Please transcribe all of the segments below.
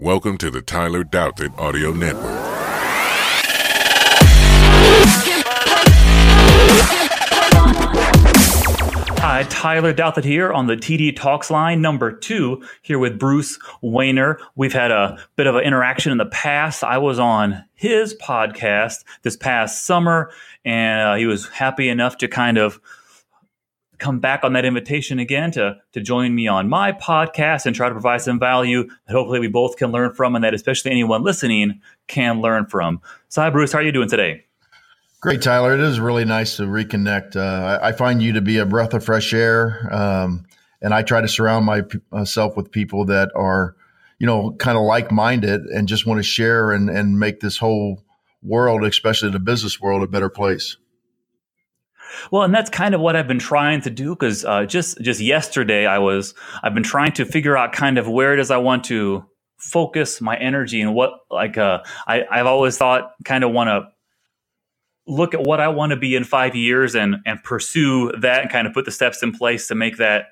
Welcome to the Tyler Douthit Audio Network. Hi, Tyler Douthit here on the TD Talks line number two, here with Bruce Wehner. We've had a bit of an interaction in the past. I was on his podcast this past summer, and uh, he was happy enough to kind of come back on that invitation again to, to join me on my podcast and try to provide some value that hopefully we both can learn from and that especially anyone listening can learn from. So, hi, Bruce. How are you doing today? Great, Tyler. It is really nice to reconnect. Uh, I, I, find you to be a breath of fresh air, um, and I try to surround my, myself with people that are, you know, kind of like minded and just want to share and, and make this whole world, especially the business world, a better place. Well, and that's kind of what I've been trying to do because uh, just just yesterday I was I've been trying to figure out kind of where it is I want to focus my energy and what like uh, I I've always thought kind of want to look at what I want to be in five years and and pursue that and kind of put the steps in place to make that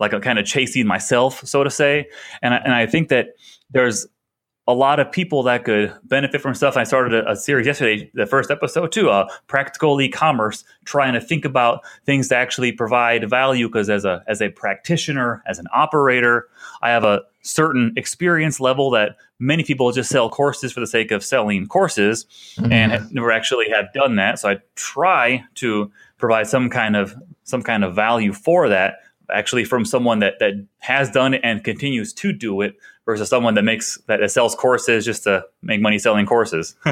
like a kind of chasing myself, so to say. And I, and I think that there's a lot of people that could benefit from stuff. I started a, a series yesterday, the first episode too, uh, practical e-commerce, trying to think about things to actually provide value. Because as a as a practitioner, as an operator, I have a certain experience level that many people just sell courses for the sake of selling courses, mm-hmm. and have never actually have done that. So I try to provide some kind of some kind of value for that actually from someone that that has done it and continues to do it versus someone that makes that sells courses just to make money selling courses.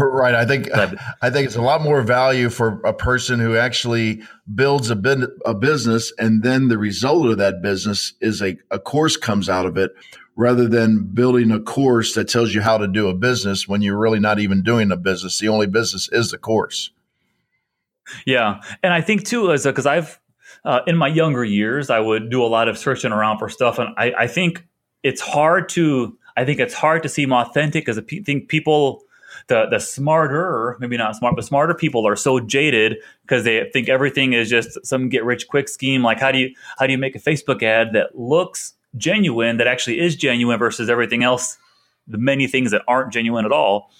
right. I think I think it's a lot more value for a person who actually builds a, bin, a business and then the result of that business is a, a course comes out of it rather than building a course that tells you how to do a business when you're really not even doing a business. The only business is the course. Yeah. And I think too because I've uh, in my younger years, I would do a lot of searching around for stuff, and I, I think it's hard to I think it's hard to seem authentic because I think people the the smarter maybe not smart but smarter people are so jaded because they think everything is just some get rich quick scheme. Like how do you how do you make a Facebook ad that looks genuine that actually is genuine versus everything else the many things that aren't genuine at all?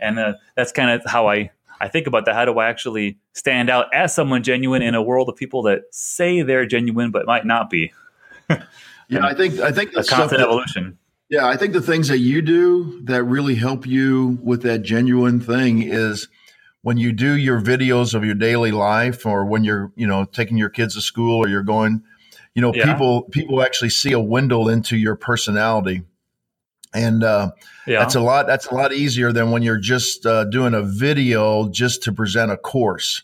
And uh, that's kind of how I I think about that how do I actually stand out as someone genuine in a world of people that say they're genuine but might not be Yeah, I think I think a constant evolution. Yeah, I think the things that you do that really help you with that genuine thing is when you do your videos of your daily life or when you're, you know, taking your kids to school or you're going, you know, yeah. people people actually see a window into your personality. And uh, yeah. that's a lot. That's a lot easier than when you're just uh, doing a video just to present a course.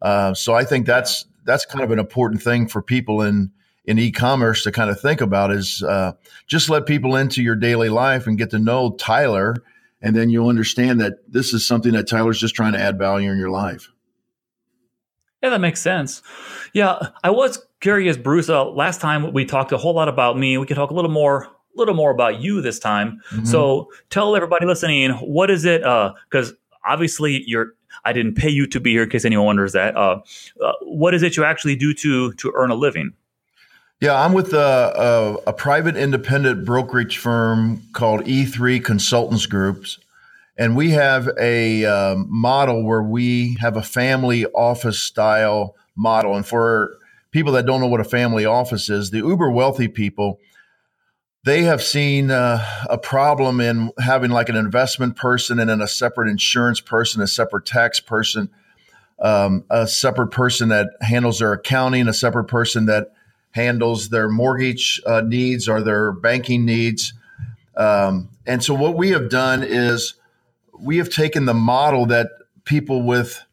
Uh, so I think that's that's kind of an important thing for people in in e-commerce to kind of think about is uh, just let people into your daily life and get to know Tyler, and then you'll understand that this is something that Tyler's just trying to add value in your life. Yeah, that makes sense. Yeah, I was curious, Bruce. Uh, last time we talked a whole lot about me. We could talk a little more, little more about you this time. Mm-hmm. So tell everybody listening, what is it? Because uh, obviously you're. I didn't pay you to be here, in case anyone wonders that. Uh, uh, what is it you actually do to to earn a living? Yeah, I'm with a, a, a, private independent brokerage firm called E3 Consultants Groups. And we have a um, model where we have a family office style model. And for people that don't know what a family office is, the uber wealthy people, they have seen uh, a problem in having like an investment person and then a separate insurance person, a separate tax person, um, a separate person that handles their accounting, a separate person that handles their mortgage uh, needs or their banking needs. Um, and so, what we have done is we have taken the model that people with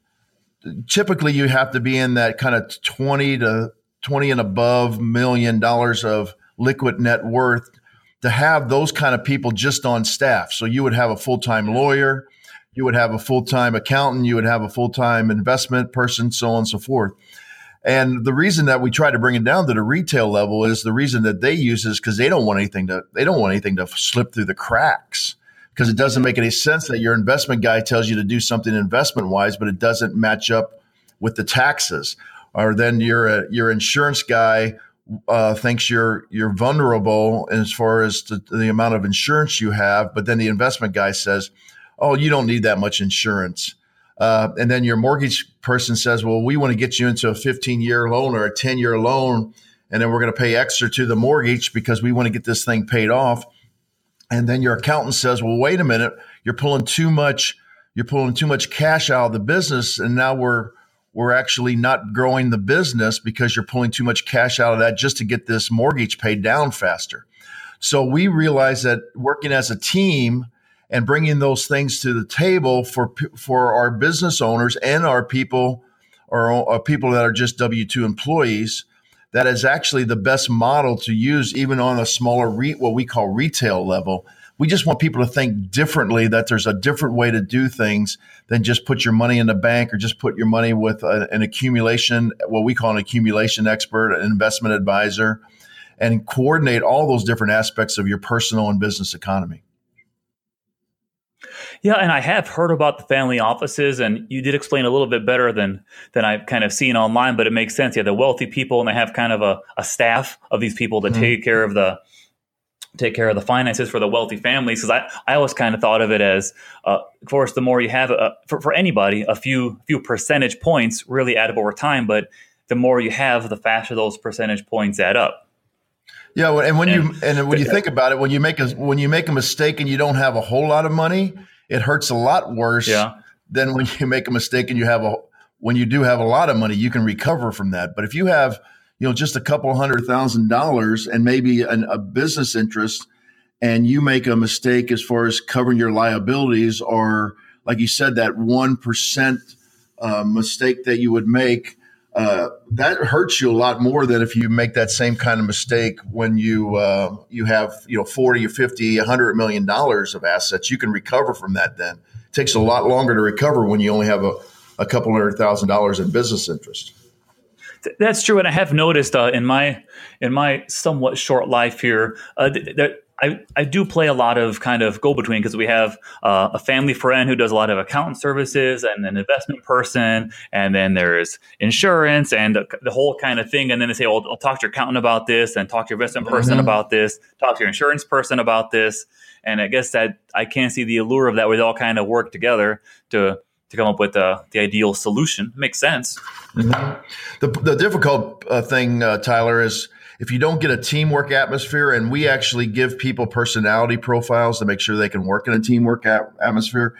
typically you have to be in that kind of 20 to 20 and above million dollars of liquid net worth to have those kind of people just on staff. So, you would have a full time lawyer, you would have a full time accountant, you would have a full time investment person, so on and so forth. And the reason that we try to bring it down to the retail level is the reason that they use is because they don't want anything to they don't want anything to slip through the cracks because it doesn't make any sense that your investment guy tells you to do something investment wise, but it doesn't match up with the taxes. Or then your your insurance guy uh, thinks you're you're vulnerable as far as the, the amount of insurance you have, but then the investment guy says, "Oh, you don't need that much insurance." Uh, and then your mortgage person says, "Well, we want to get you into a 15 year loan or a 10 year loan, and then we're going to pay extra to the mortgage because we want to get this thing paid off." And then your accountant says, "Well, wait a minute, you're pulling too much." You're pulling too much cash out of the business, and now we're we're actually not growing the business because you're pulling too much cash out of that just to get this mortgage paid down faster. So we realize that working as a team and bringing those things to the table for for our business owners and our people or, or people that are just W two employees, that is actually the best model to use, even on a smaller re, what we call retail level, we just want people to think differently that there's a different way to do things than just put your money in the bank or just put your money with a, an accumulation, what we call an accumulation expert, an investment advisor, and coordinate all those different aspects of your personal and business economy. Yeah, and I have heard about the family offices, and you did explain a little bit better than than I've kind of seen online, but it makes sense. Yeah, the wealthy people, and they have kind of a, a staff of these people to mm-hmm. take care of the take care of the finances for the wealthy families because I, I always kind of thought of it as uh, of course the more you have uh, for, for anybody a few few percentage points really add up over time but the more you have the faster those percentage points add up yeah and when and, you and when you think about it when you make a when you make a mistake and you don't have a whole lot of money it hurts a lot worse yeah. than when you make a mistake and you have a when you do have a lot of money you can recover from that but if you have you know just a couple hundred thousand dollars and maybe an, a business interest and you make a mistake as far as covering your liabilities or like you said that 1% uh, mistake that you would make uh, that hurts you a lot more than if you make that same kind of mistake when you uh, you have you know 40 or 50 100 million dollars of assets. You can recover from that then. It takes a lot longer to recover when you only have a, a couple hundred thousand dollars in business interest that's true, and I have noticed uh, in my in my somewhat short life here uh, that I, I do play a lot of kind of go between because we have uh, a family friend who does a lot of accountant services and an investment person, and then there's insurance and the, the whole kind of thing. And then they say, "Well, I'll talk to your accountant about this, and talk to your investment person mm-hmm. about this, talk to your insurance person about this." And I guess that I can't see the allure of that We all kind of work together to to come up with uh, the ideal solution. Makes sense. Mm-hmm. The, the difficult uh, thing, uh, Tyler, is if you don't get a teamwork atmosphere, and we actually give people personality profiles to make sure they can work in a teamwork a- atmosphere.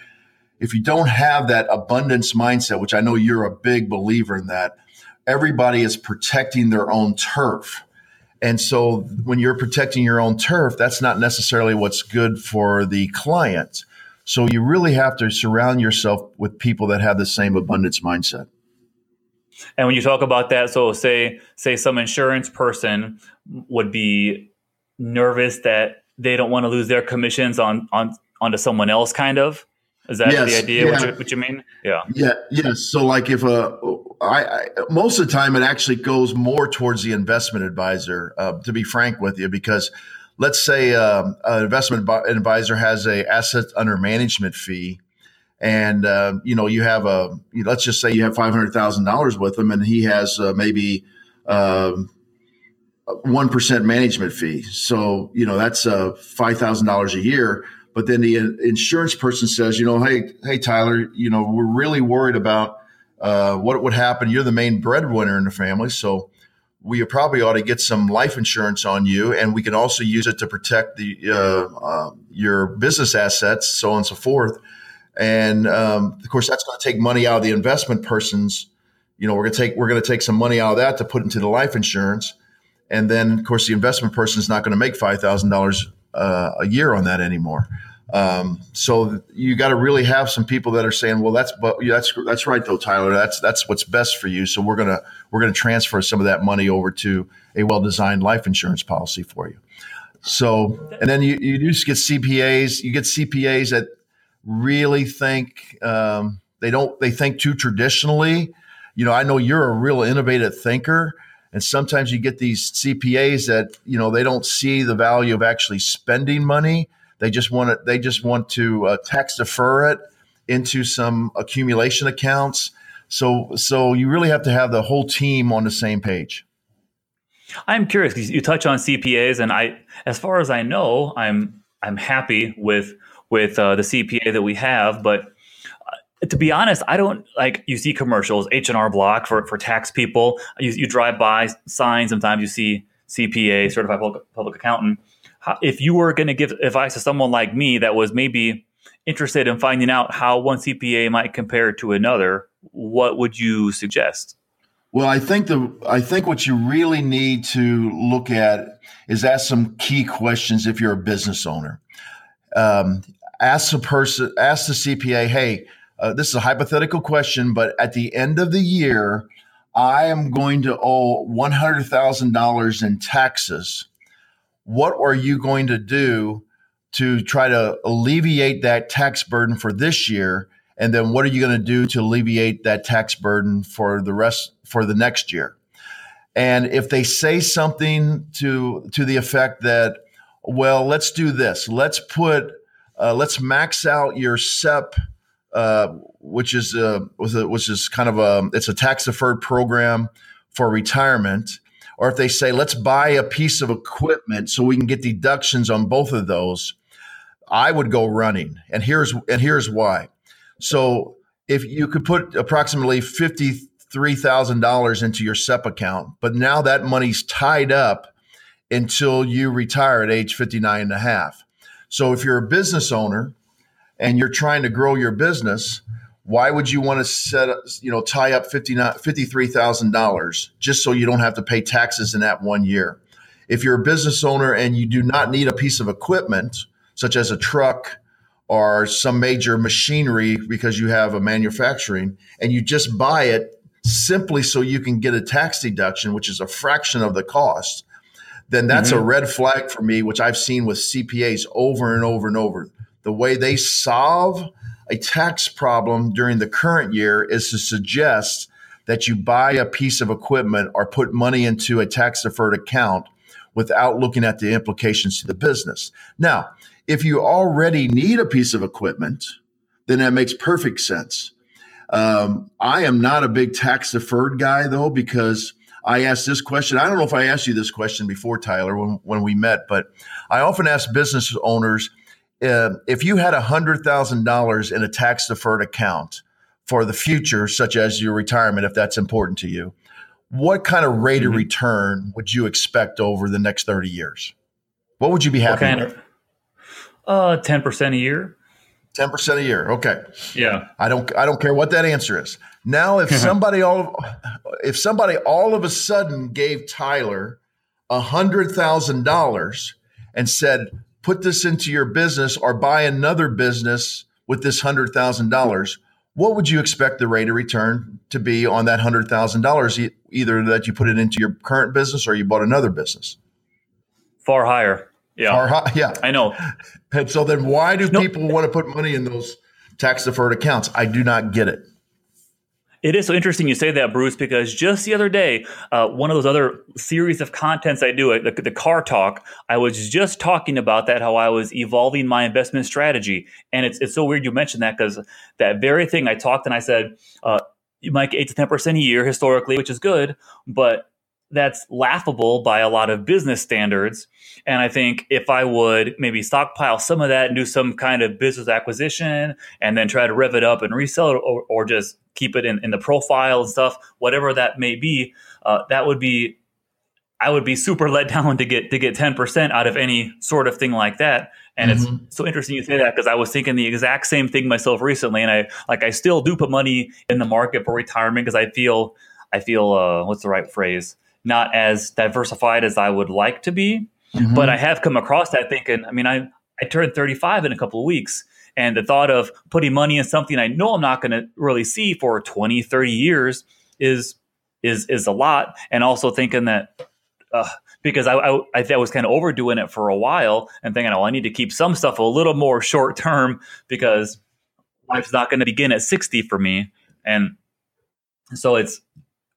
If you don't have that abundance mindset, which I know you're a big believer in that, everybody is protecting their own turf. And so when you're protecting your own turf, that's not necessarily what's good for the client. So you really have to surround yourself with people that have the same abundance mindset. And when you talk about that, so say say some insurance person would be nervous that they don't want to lose their commissions on on onto someone else, kind of. Is that yes, the idea? Yeah. What, you, what you mean? Yeah. Yeah. Yes. So, like, if a, I, I most of the time it actually goes more towards the investment advisor. Uh, to be frank with you, because let's say um, an investment advisor has a asset under management fee and uh, you know you have a let's just say you have $500000 with him and he has uh, maybe um, one uh, management fee. So you know that's uh, $5000 a year. But then the insurance person says you know hey hey tyler you know we're really worried about uh, what would happen. You're the main breadwinner in the family. So we probably ought to get some life insurance on you, and we can also use it to protect the uh, uh, your business assets, so on and so forth. And um, of course, that's going to take money out of the investment person's. You know, we're going to take we're going to take some money out of that to put into the life insurance, and then of course the investment person is not going to make five thousand uh, dollars a year on that anymore. Um, so you got to really have some people that are saying, "Well, that's but yeah, that's that's right though, Tyler. That's that's what's best for you." So we're gonna we're gonna transfer some of that money over to a well designed life insurance policy for you. So and then you you just get CPAs. You get CPAs that really think um, they don't they think too traditionally. You know, I know you're a real innovative thinker. And sometimes you get these CPAs that, you know, they don't see the value of actually spending money they just want to they just want to uh, tax defer it into some accumulation accounts. So so you really have to have the whole team on the same page. I'm curious because you touch on CPAs, and I, as far as I know, I'm I'm happy with with uh, the CPA that we have, but uh, to be honest, I don't like you see commercials H and R Block for for tax people. You, you drive by signs. Sometimes you see CPA, certified public, public accountant. If you were going to give advice to someone like me that was maybe interested in finding out how one CPA might compare to another, what would you suggest? Well, I think the I think what you really need to look at is ask some key questions if you're a business owner. Um, ask the person, ask the CPA, hey, uh, this is a hypothetical question, but at the end of the year, I am going to owe one hundred thousand dollars in taxes. What are you going to do to try to alleviate that tax burden for this year? And then what are you going to do to alleviate that tax burden for the rest for the next year? And if they say something to to the effect that, well, let's do this. Let's put uh, let's max out your SEP, uh, which is uh, which is kind of a it's a tax deferred program for retirement. Or if they say let's buy a piece of equipment so we can get deductions on both of those, I would go running. And here's and here's why so if you could put approximately $53,000 into your SEP account, but now that money's tied up until you retire at age 59 and a half. So if you're a business owner and you're trying to grow your business, why would you want to set you know tie up $53,000 just so you don't have to pay taxes in that one year? If you're a business owner and you do not need a piece of equipment such as a truck, or some major machinery because you have a manufacturing and you just buy it simply so you can get a tax deduction, which is a fraction of the cost, then that's mm-hmm. a red flag for me, which I've seen with CPAs over and over and over. The way they solve a tax problem during the current year is to suggest that you buy a piece of equipment or put money into a tax deferred account without looking at the implications to the business. Now, if you already need a piece of equipment, then that makes perfect sense. Um, I am not a big tax deferred guy though, because I asked this question. I don't know if I asked you this question before, Tyler, when, when we met, but I often ask business owners uh, if you had $100,000 in a tax deferred account for the future, such as your retirement, if that's important to you, what kind of rate mm-hmm. of return would you expect over the next 30 years? What would you be happy with? Of, uh, ten percent a year. Ten percent a year. Okay. Yeah. I don't. I don't care what that answer is. Now, if somebody all, if somebody all of a sudden gave Tyler a hundred thousand dollars and said, "Put this into your business or buy another business with this hundred thousand dollars," what would you expect the rate of return to be on that hundred thousand dollars? Either that you put it into your current business or you bought another business. Far higher. Yeah. Far, yeah. I know. And so then why do people want to put money in those tax deferred accounts? I do not get it. It is so interesting you say that, Bruce, because just the other day, uh, one of those other series of contents I do, the, the car talk, I was just talking about that, how I was evolving my investment strategy. And it's, it's so weird you mentioned that because that very thing I talked and I said, uh, you might get 8 to 10% a year historically, which is good, but that's laughable by a lot of business standards. And I think if I would maybe stockpile some of that and do some kind of business acquisition and then try to rev it up and resell it or, or just keep it in, in the profile and stuff, whatever that may be, uh, that would be, I would be super let down to get, to get 10% out of any sort of thing like that. And mm-hmm. it's so interesting you say that because I was thinking the exact same thing myself recently. And I, like, I still do put money in the market for retirement because I feel, I feel, uh, what's the right phrase? Not as diversified as I would like to be. Mm-hmm. But I have come across that thinking, I mean, I, I turned 35 in a couple of weeks. And the thought of putting money in something I know I'm not going to really see for 20, 30 years is is is a lot. And also thinking that uh, because I, I, I was kind of overdoing it for a while and thinking, oh, I need to keep some stuff a little more short term because life's not going to begin at 60 for me. And so it's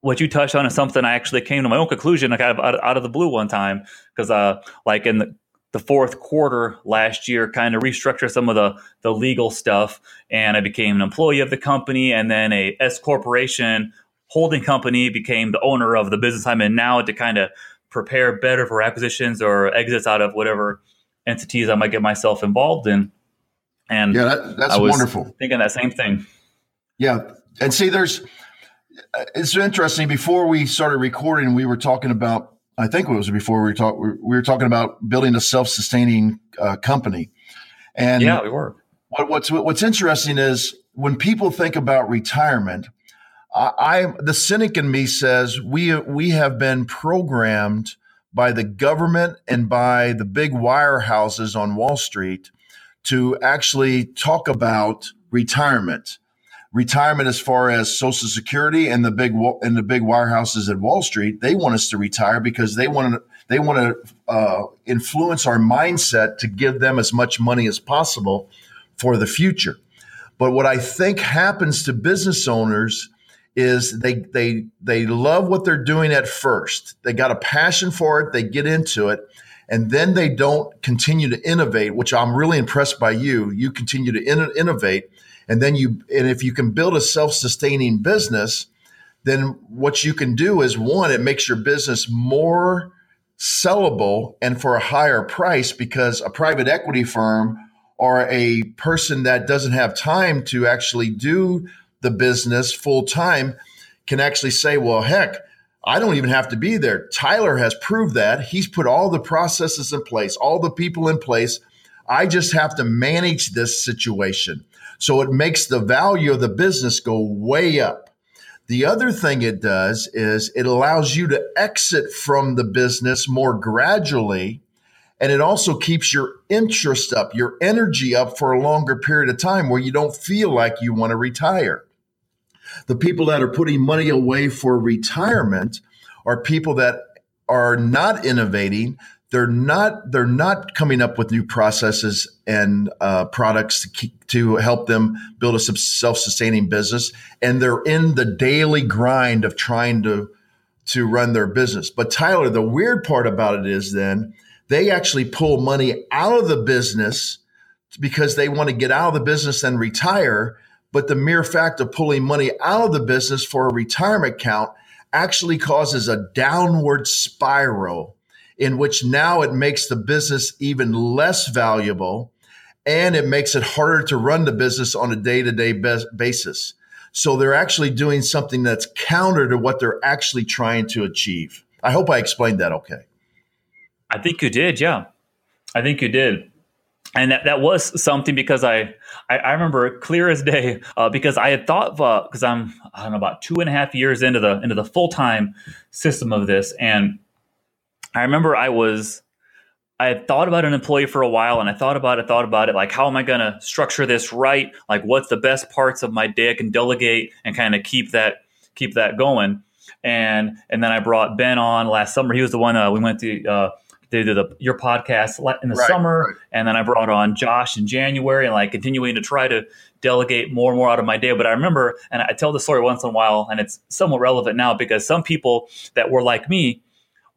what you touched on is something I actually came to my own conclusion kind of out, out of the blue one time because uh like in the, the fourth quarter last year kind of restructured some of the the legal stuff and I became an employee of the company and then a S corporation holding company became the owner of the business I'm in now to kind of prepare better for acquisitions or exits out of whatever entities I might get myself involved in. And yeah, that, that's wonderful. Thinking that same thing. Yeah, and see, there's it's interesting. Before we started recording, we were talking about. I think it was before we talked. We were talking about building a self-sustaining uh, company, and yeah, we were. What, what's what's interesting is when people think about retirement, I, I the cynic in me says we we have been programmed by the government and by the big wirehouses on Wall Street to actually talk about retirement retirement as far as Social Security and the big and the big wirehouses at Wall Street. They want us to retire because they want to they want to uh, influence our mindset to give them as much money as possible for the future. But what I think happens to business owners is they they they love what they're doing at first. They got a passion for it. They get into it. And then they don't continue to innovate, which I'm really impressed by you. You continue to in- innovate and then you and if you can build a self-sustaining business then what you can do is one it makes your business more sellable and for a higher price because a private equity firm or a person that doesn't have time to actually do the business full time can actually say well heck I don't even have to be there. Tyler has proved that. He's put all the processes in place, all the people in place. I just have to manage this situation. So it makes the value of the business go way up. The other thing it does is it allows you to exit from the business more gradually. And it also keeps your interest up, your energy up for a longer period of time where you don't feel like you want to retire. The people that are putting money away for retirement are people that are not innovating they're not they're not coming up with new processes and uh, products to keep, to help them build a self-sustaining business. And they're in the daily grind of trying to to run their business. But tyler the weird part about it is then they actually pull money out of the business because they want to get out of the business and retire. But the mere fact of pulling money out of the business for a retirement account actually causes a downward spiral in which now it makes the business even less valuable and it makes it harder to run the business on a day to day basis. So they're actually doing something that's counter to what they're actually trying to achieve. I hope I explained that okay. I think you did, yeah. I think you did. And that, that was something because I, I, I remember clear as day uh, because I had thought because uh, I'm I don't know about two and a half years into the into the full time system of this and I remember I was I had thought about an employee for a while and I thought about it, thought about it, like how am I going to structure this right? Like what's the best parts of my day I can delegate and kind of keep that keep that going. And and then I brought Ben on last summer. He was the one uh, we went to uh, did the your podcast in the right, summer, right. and then I brought on Josh in January, and like continuing to try to delegate more and more out of my day. But I remember, and I tell the story once in a while, and it's somewhat relevant now because some people that were like me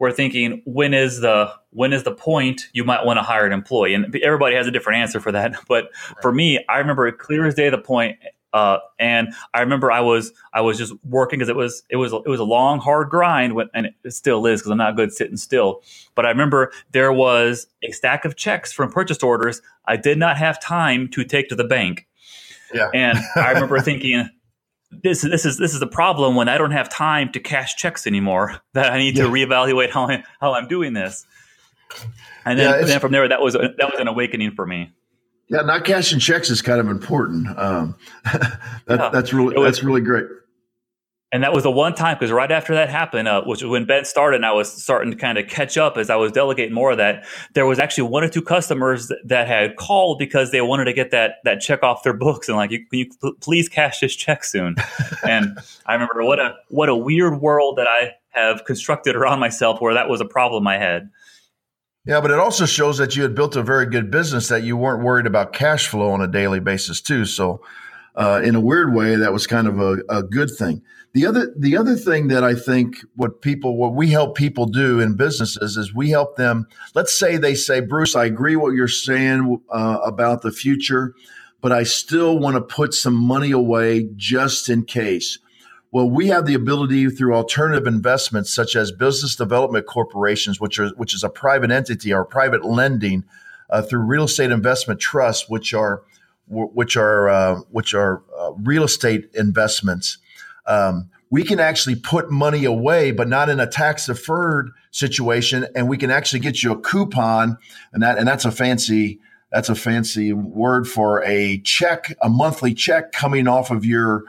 we're thinking when is the when is the point you might want to hire an employee and everybody has a different answer for that but right. for me i remember it clear as day the point uh, and I remember I was I was just working because it was it was it was a long hard grind when, and it still is because I'm not good sitting still. But I remember there was a stack of checks from purchase orders I did not have time to take to the bank. Yeah. And I remember thinking, this this is this is the problem when I don't have time to cash checks anymore. That I need yeah. to reevaluate how I, how I'm doing this. And then, yeah, then from there, that was a, that was an awakening for me. Yeah, not cashing checks is kind of important. Um, that, yeah. That's really was, that's really great and that was the one time because right after that happened, uh, which was when Ben started, and I was starting to kind of catch up as I was delegating more of that. There was actually one or two customers that, that had called because they wanted to get that that check off their books and like, can you please cash this check soon? and I remember what a what a weird world that I have constructed around myself where that was a problem I had. Yeah, but it also shows that you had built a very good business that you weren't worried about cash flow on a daily basis too. So, uh, in a weird way, that was kind of a, a good thing. The other the other thing that I think what people what we help people do in businesses is we help them. Let's say they say, Bruce, I agree what you're saying uh, about the future, but I still want to put some money away just in case. Well, we have the ability through alternative investments such as business development corporations, which are which is a private entity or private lending, uh, through real estate investment trusts, which are which are uh, which are uh, real estate investments. Um, we can actually put money away, but not in a tax deferred situation, and we can actually get you a coupon, and that and that's a fancy that's a fancy word for a check, a monthly check coming off of your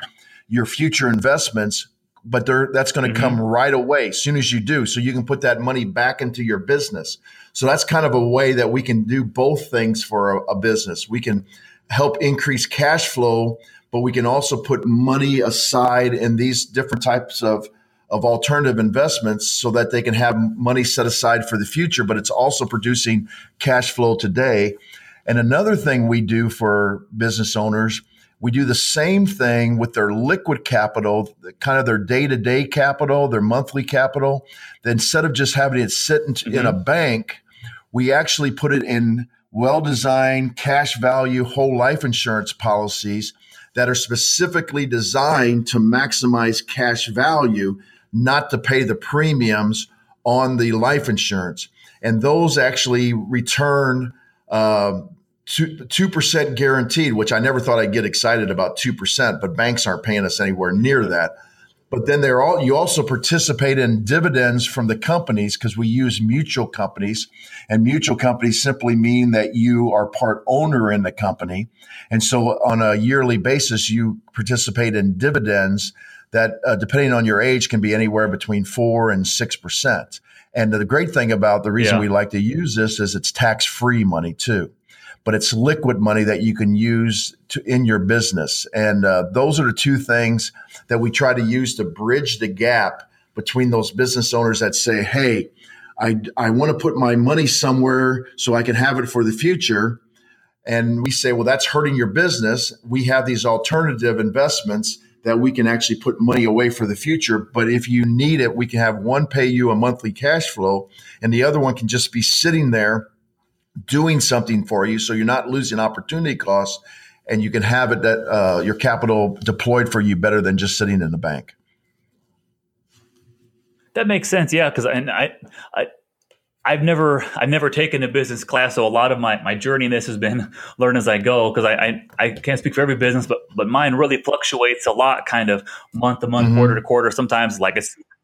your future investments but that's going to mm-hmm. come right away as soon as you do so you can put that money back into your business so that's kind of a way that we can do both things for a, a business we can help increase cash flow but we can also put money aside in these different types of of alternative investments so that they can have money set aside for the future but it's also producing cash flow today and another thing we do for business owners we do the same thing with their liquid capital, kind of their day to day capital, their monthly capital. That instead of just having it sit in, mm-hmm. in a bank, we actually put it in well designed cash value whole life insurance policies that are specifically designed to maximize cash value, not to pay the premiums on the life insurance. And those actually return. Uh, two percent guaranteed, which I never thought I'd get excited about two percent, but banks aren't paying us anywhere near that. But then they're all you also participate in dividends from the companies because we use mutual companies, and mutual companies simply mean that you are part owner in the company, and so on a yearly basis you participate in dividends that, uh, depending on your age, can be anywhere between four and six percent. And the great thing about the reason yeah. we like to use this is it's tax free money too but it's liquid money that you can use to, in your business. And uh, those are the two things that we try to use to bridge the gap between those business owners that say, Hey, I, I want to put my money somewhere so I can have it for the future. And we say, well, that's hurting your business. We have these alternative investments that we can actually put money away for the future. But if you need it, we can have one pay you a monthly cash flow and the other one can just be sitting there doing something for you so you're not losing opportunity costs and you can have it that uh, your capital deployed for you better than just sitting in the bank that makes sense yeah because and I, I I've never I've never taken a business class, so a lot of my, my journey in this has been learn as I go because I, I, I can't speak for every business, but but mine really fluctuates a lot, kind of month to month, mm-hmm. quarter to quarter. Sometimes like a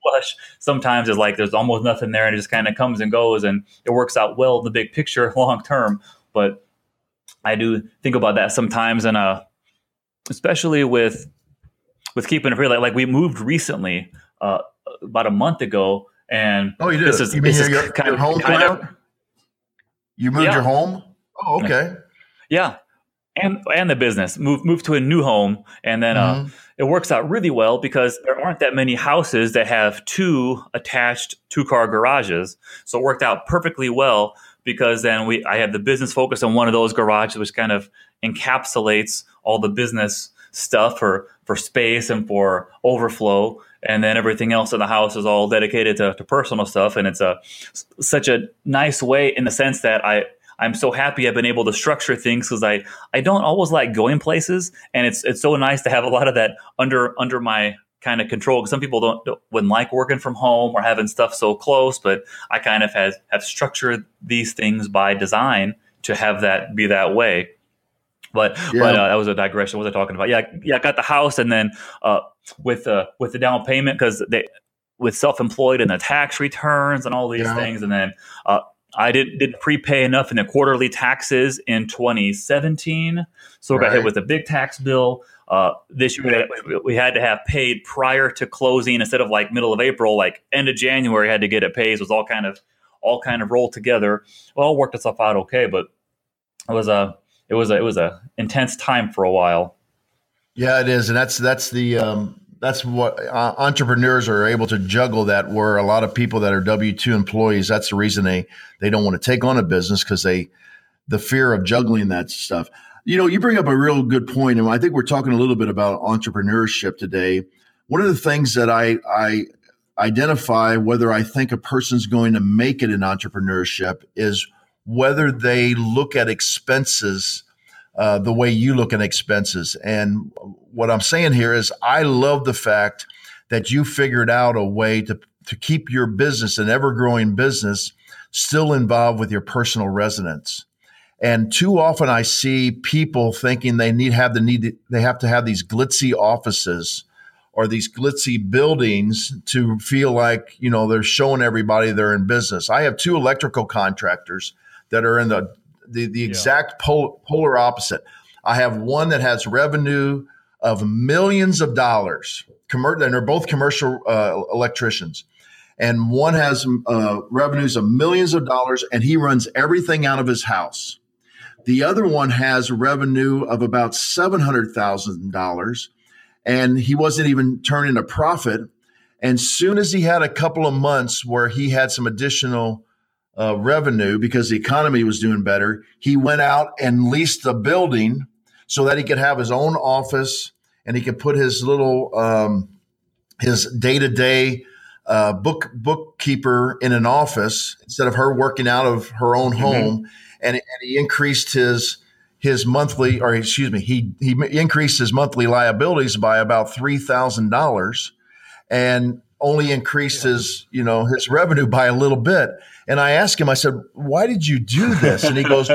flush. Sometimes it's like there's almost nothing there and it just kind of comes and goes and it works out well in the big picture long term. But I do think about that sometimes and uh especially with with keeping it real like, like we moved recently uh about a month ago and oh you did this is, you mean your, your, kind your of, home kind of, you moved yeah. your home oh okay yeah and and the business. Move move to a new home and then uh, mm-hmm. uh, it works out really well because there aren't that many houses that have two attached two car garages. So it worked out perfectly well because then we I have the business focus on one of those garages which kind of encapsulates all the business stuff for for space and for overflow. And then everything else in the house is all dedicated to, to personal stuff. And it's a such a nice way in the sense that I I'm so happy I've been able to structure things because I I don't always like going places, and it's it's so nice to have a lot of that under under my kind of control. Because some people don't, don't wouldn't like working from home or having stuff so close, but I kind of have have structured these things by design to have that be that way. But yeah. but uh, that was a digression. What was I talking about? Yeah, yeah. I got the house, and then uh, with uh, with the down payment because they with self employed and the tax returns and all these yeah. things, and then uh, I didn't didn't prepay enough in the quarterly taxes in 2017, so we right. got hit with a big tax bill. Uh, this year we had to have paid prior to closing instead of like middle of April, like end of January had to get it paid. It was all kind of all kind of rolled together. Well, worked itself out okay, but it was a it was a it was a intense time for a while. Yeah, it is, and that's that's the um, that's what uh, entrepreneurs are able to juggle that where a lot of people that are w2 employees that's the reason they they don't want to take on a business because they the fear of juggling that stuff. You know you bring up a real good point and i think we're talking a little bit about entrepreneurship today. One of the things that i i identify whether i think a person's going to make it in entrepreneurship is whether they look at expenses uh, the way you look at expenses. And what I'm saying here is, I love the fact that you figured out a way to, to keep your business, an ever growing business, still involved with your personal residence. And too often I see people thinking they need have the need they have to have these glitzy offices or these glitzy buildings to feel like, you know, they're showing everybody they're in business. I have two electrical contractors that are in the the, the exact yeah. pol- polar opposite. I have one that has revenue of millions of dollars, and they're both commercial uh, electricians. And one has uh, revenues of millions of dollars, and he runs everything out of his house. The other one has revenue of about $700,000 and he wasn't even turning a profit. And soon as he had a couple of months where he had some additional uh, revenue because the economy was doing better, he went out and leased a building so that he could have his own office and he could put his little um, his day to day book bookkeeper in an office instead of her working out of her own mm-hmm. home. And, and he increased his his monthly, or excuse me, he he increased his monthly liabilities by about three thousand dollars, and only increased yeah. his you know his revenue by a little bit. And I asked him, I said, "Why did you do this?" And he goes,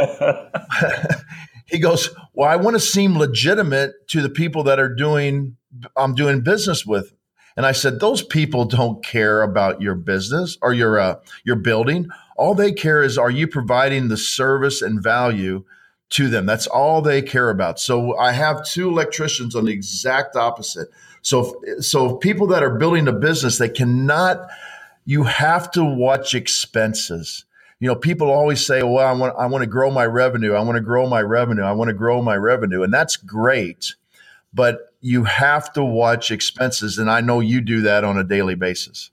he goes, "Well, I want to seem legitimate to the people that are doing I'm doing business with." And I said, "Those people don't care about your business or your uh, your building. All they care is are you providing the service and value to them. That's all they care about. So I have two electricians on the exact opposite. So so people that are building a business, they cannot you have to watch expenses. You know, people always say, "Well, I want I want to grow my revenue. I want to grow my revenue. I want to grow my revenue." And that's great. But you have to watch expenses and I know you do that on a daily basis.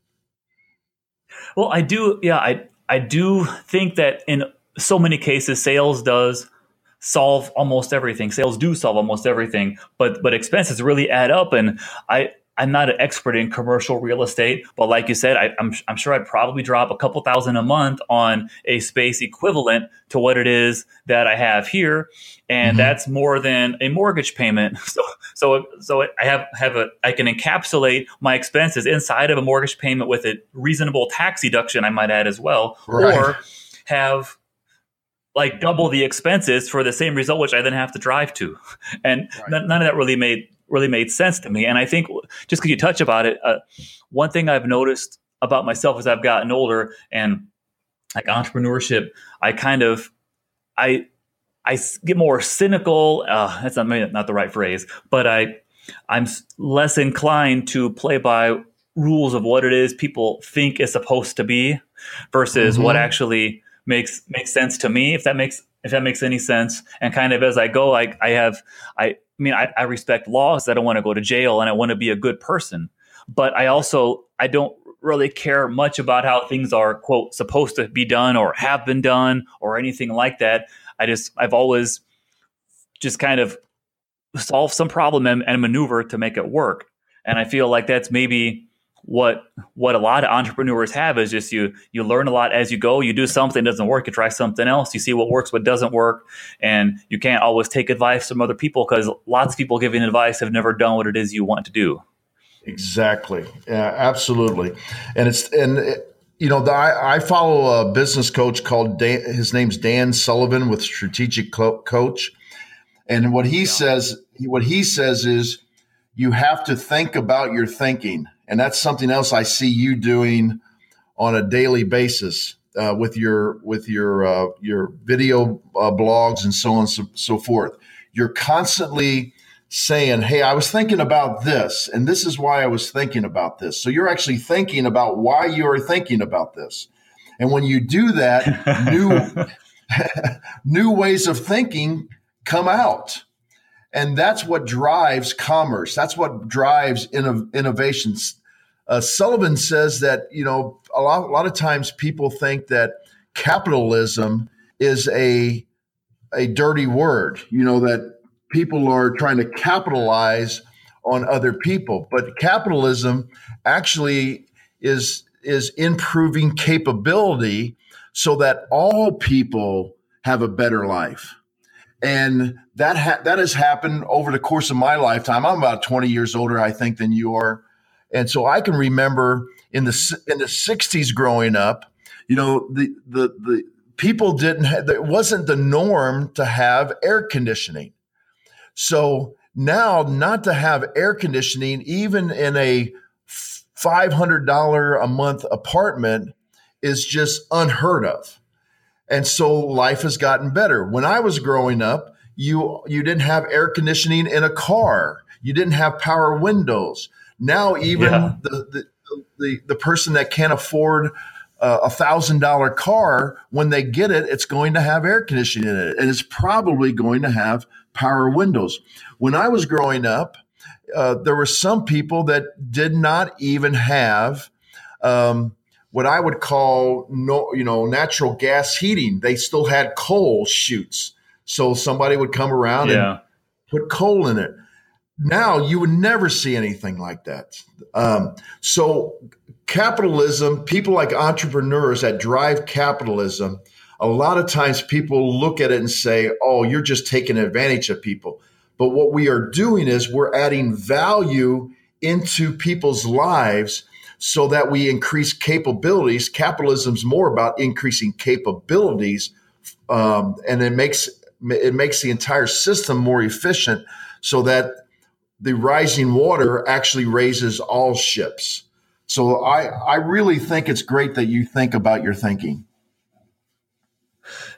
Well, I do. Yeah, I I do think that in so many cases, sales does solve almost everything. Sales do solve almost everything, but but expenses really add up. And I I'm not an expert in commercial real estate, but like you said, I, am I'm, I'm sure I'd probably drop a couple thousand a month on a space equivalent to what it is that I have here, and mm-hmm. that's more than a mortgage payment. So so so I have have a I can encapsulate my expenses inside of a mortgage payment with a reasonable tax deduction. I might add as well, right. or have like double the expenses for the same result, which I then have to drive to, and right. none of that really made really made sense to me. And I think just because you touch about it, uh, one thing I've noticed about myself as I've gotten older and like entrepreneurship, I kind of I I get more cynical. Uh, that's not maybe not the right phrase, but I I'm less inclined to play by rules of what it is people think is supposed to be versus mm-hmm. what actually makes makes sense to me if that makes if that makes any sense. And kind of as i go i, I have i i mean I, I respect laws i don't want to go to jail and i want to be a good person. But i also i don't really care much about how things are quote supposed to be done or have been done or anything like that. I just i've always just kind of solve some problem and, and maneuver to make it work. And i feel like that's maybe what what a lot of entrepreneurs have is just you you learn a lot as you go. You do something doesn't work you try something else. You see what works what doesn't work and you can't always take advice from other people because lots of people giving advice have never done what it is you want to do. Exactly. Yeah, absolutely. And it's and it, you know the, I, I, follow a business coach called Dan, his name's dan sullivan with strategic coach. And what he yeah. says what he says is you have to think about your thinking and that's something else I see you doing on a daily basis uh, with your with your uh, your video uh, blogs and so on and so, so forth. You're constantly saying, "Hey, I was thinking about this, and this is why I was thinking about this." So you're actually thinking about why you are thinking about this, and when you do that, new new ways of thinking come out and that's what drives commerce that's what drives inno- innovations uh, Sullivan says that you know a lot, a lot of times people think that capitalism is a a dirty word. You know that people are trying to capitalize on other people, but capitalism actually is is improving capability so that all people have a better life. And that ha- that has happened over the course of my lifetime. I'm about 20 years older, I think, than you are And so I can remember in the mm-hmm. in the 60s growing up, you know, the the the people didn't have it wasn't the norm to have air conditioning. So now not to have air conditioning even in a $500 a month apartment is just unheard of. And so life has gotten better. When I was growing up, you you didn't have air conditioning in a car. You didn't have power windows. Now even yeah. the, the, the the person that can't afford a thousand dollar car, when they get it, it's going to have air conditioning in it, and it's probably going to have power windows. When I was growing up, uh, there were some people that did not even have um, what I would call no, you know, natural gas heating. They still had coal chutes, so somebody would come around yeah. and put coal in it. Now you would never see anything like that. Um, so capitalism, people like entrepreneurs that drive capitalism, a lot of times people look at it and say, oh, you're just taking advantage of people. But what we are doing is we're adding value into people's lives so that we increase capabilities. Capitalism's more about increasing capabilities, um, and it makes it makes the entire system more efficient, so that the rising water actually raises all ships. So I, I really think it's great that you think about your thinking.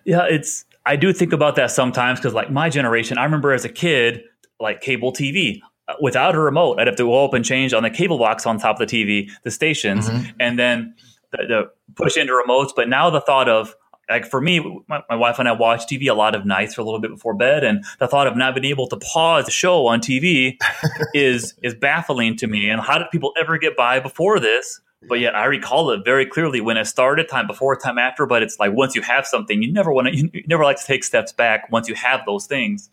Yeah, it's I do think about that sometimes because like my generation, I remember as a kid, like cable TV. Uh, without a remote, I'd have to go up and change on the cable box on top of the TV, the stations, mm-hmm. and then the, the push into remotes. But now the thought of like for me, my, my, wife and I watch TV a lot of nights for a little bit before bed, and the thought of not being able to pause the show on TV is is baffling to me. And how did people ever get by before this? But yet, I recall it very clearly when it started, time before, time after. But it's like once you have something, you never want to, you never like to take steps back once you have those things.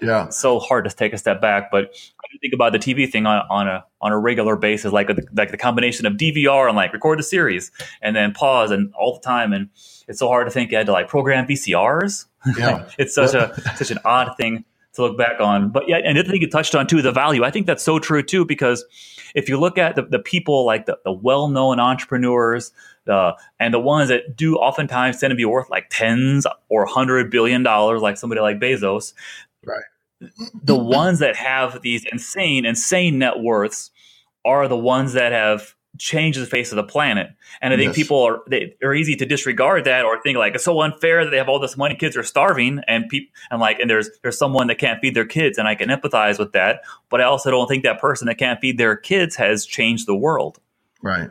Yeah, it's so hard to take a step back. But I think about the TV thing on, on a on a regular basis, like a, like the combination of DVR and like record the series and then pause and all the time and it's so hard to think you had to like program VCRs. Yeah. it's such a such an odd thing to look back on. But yeah, and the thing you touched on too, the value. I think that's so true too, because if you look at the, the people like the, the well known entrepreneurs, the and the ones that do oftentimes tend to be worth like tens or hundred billion dollars, like somebody like Bezos. Right. The ones that have these insane, insane net worths are the ones that have change the face of the planet. And I think yes. people are they are easy to disregard that or think like it's so unfair that they have all this money, kids are starving, and people and like and there's there's someone that can't feed their kids, and I can empathize with that. But I also don't think that person that can't feed their kids has changed the world. Right.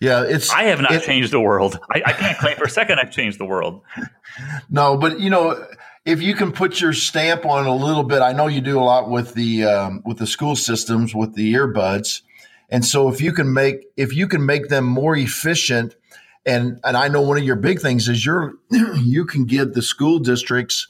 Yeah, it's. I have not it, changed the world. I, I can't claim for a second I've changed the world. No, but you know, if you can put your stamp on a little bit, I know you do a lot with the um, with the school systems with the earbuds and so if you can make if you can make them more efficient, and and I know one of your big things is you're you can give the school districts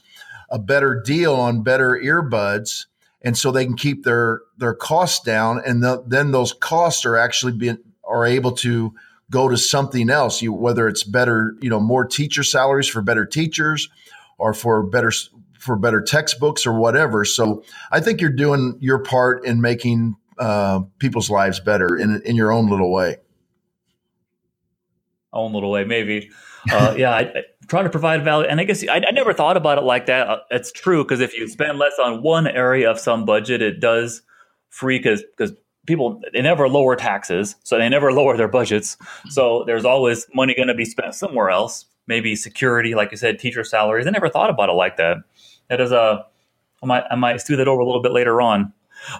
a better deal on better earbuds, and so they can keep their their costs down, and the, then those costs are actually being are able to go to something else. You whether it's better, you know, more teacher salaries for better teachers, or for better for better textbooks or whatever. So I think you're doing your part in making uh, people's lives better in in your own little way. Own little way, maybe. Uh, yeah, I, I, trying to provide value, and I guess I, I never thought about it like that. Uh, it's true because if you spend less on one area of some budget, it does free because because people they never lower taxes, so they never lower their budgets. So there's always money going to be spent somewhere else. Maybe security, like you said, teacher salaries. I never thought about it like that. That is a I might I might do that over a little bit later on.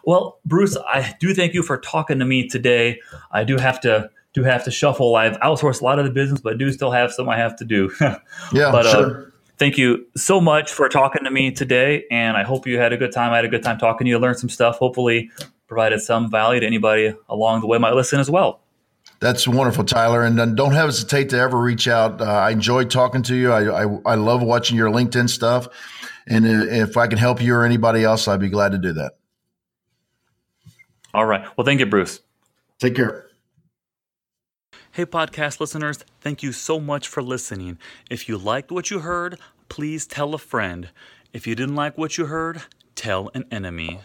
Well, Bruce, I do thank you for talking to me today. I do have to do have to shuffle. I've outsourced a lot of the business, but I do still have some I have to do. yeah, but, uh, sure. Uh, thank you so much for talking to me today, and I hope you had a good time. I had a good time talking to you. Learned some stuff. Hopefully, provided some value to anybody along the way might listen as well. That's wonderful, Tyler. And don't hesitate to ever reach out. Uh, I enjoyed talking to you. I, I, I love watching your LinkedIn stuff. And if I can help you or anybody else, I'd be glad to do that. All right. Well, thank you, Bruce. Take care. Hey, podcast listeners, thank you so much for listening. If you liked what you heard, please tell a friend. If you didn't like what you heard, tell an enemy.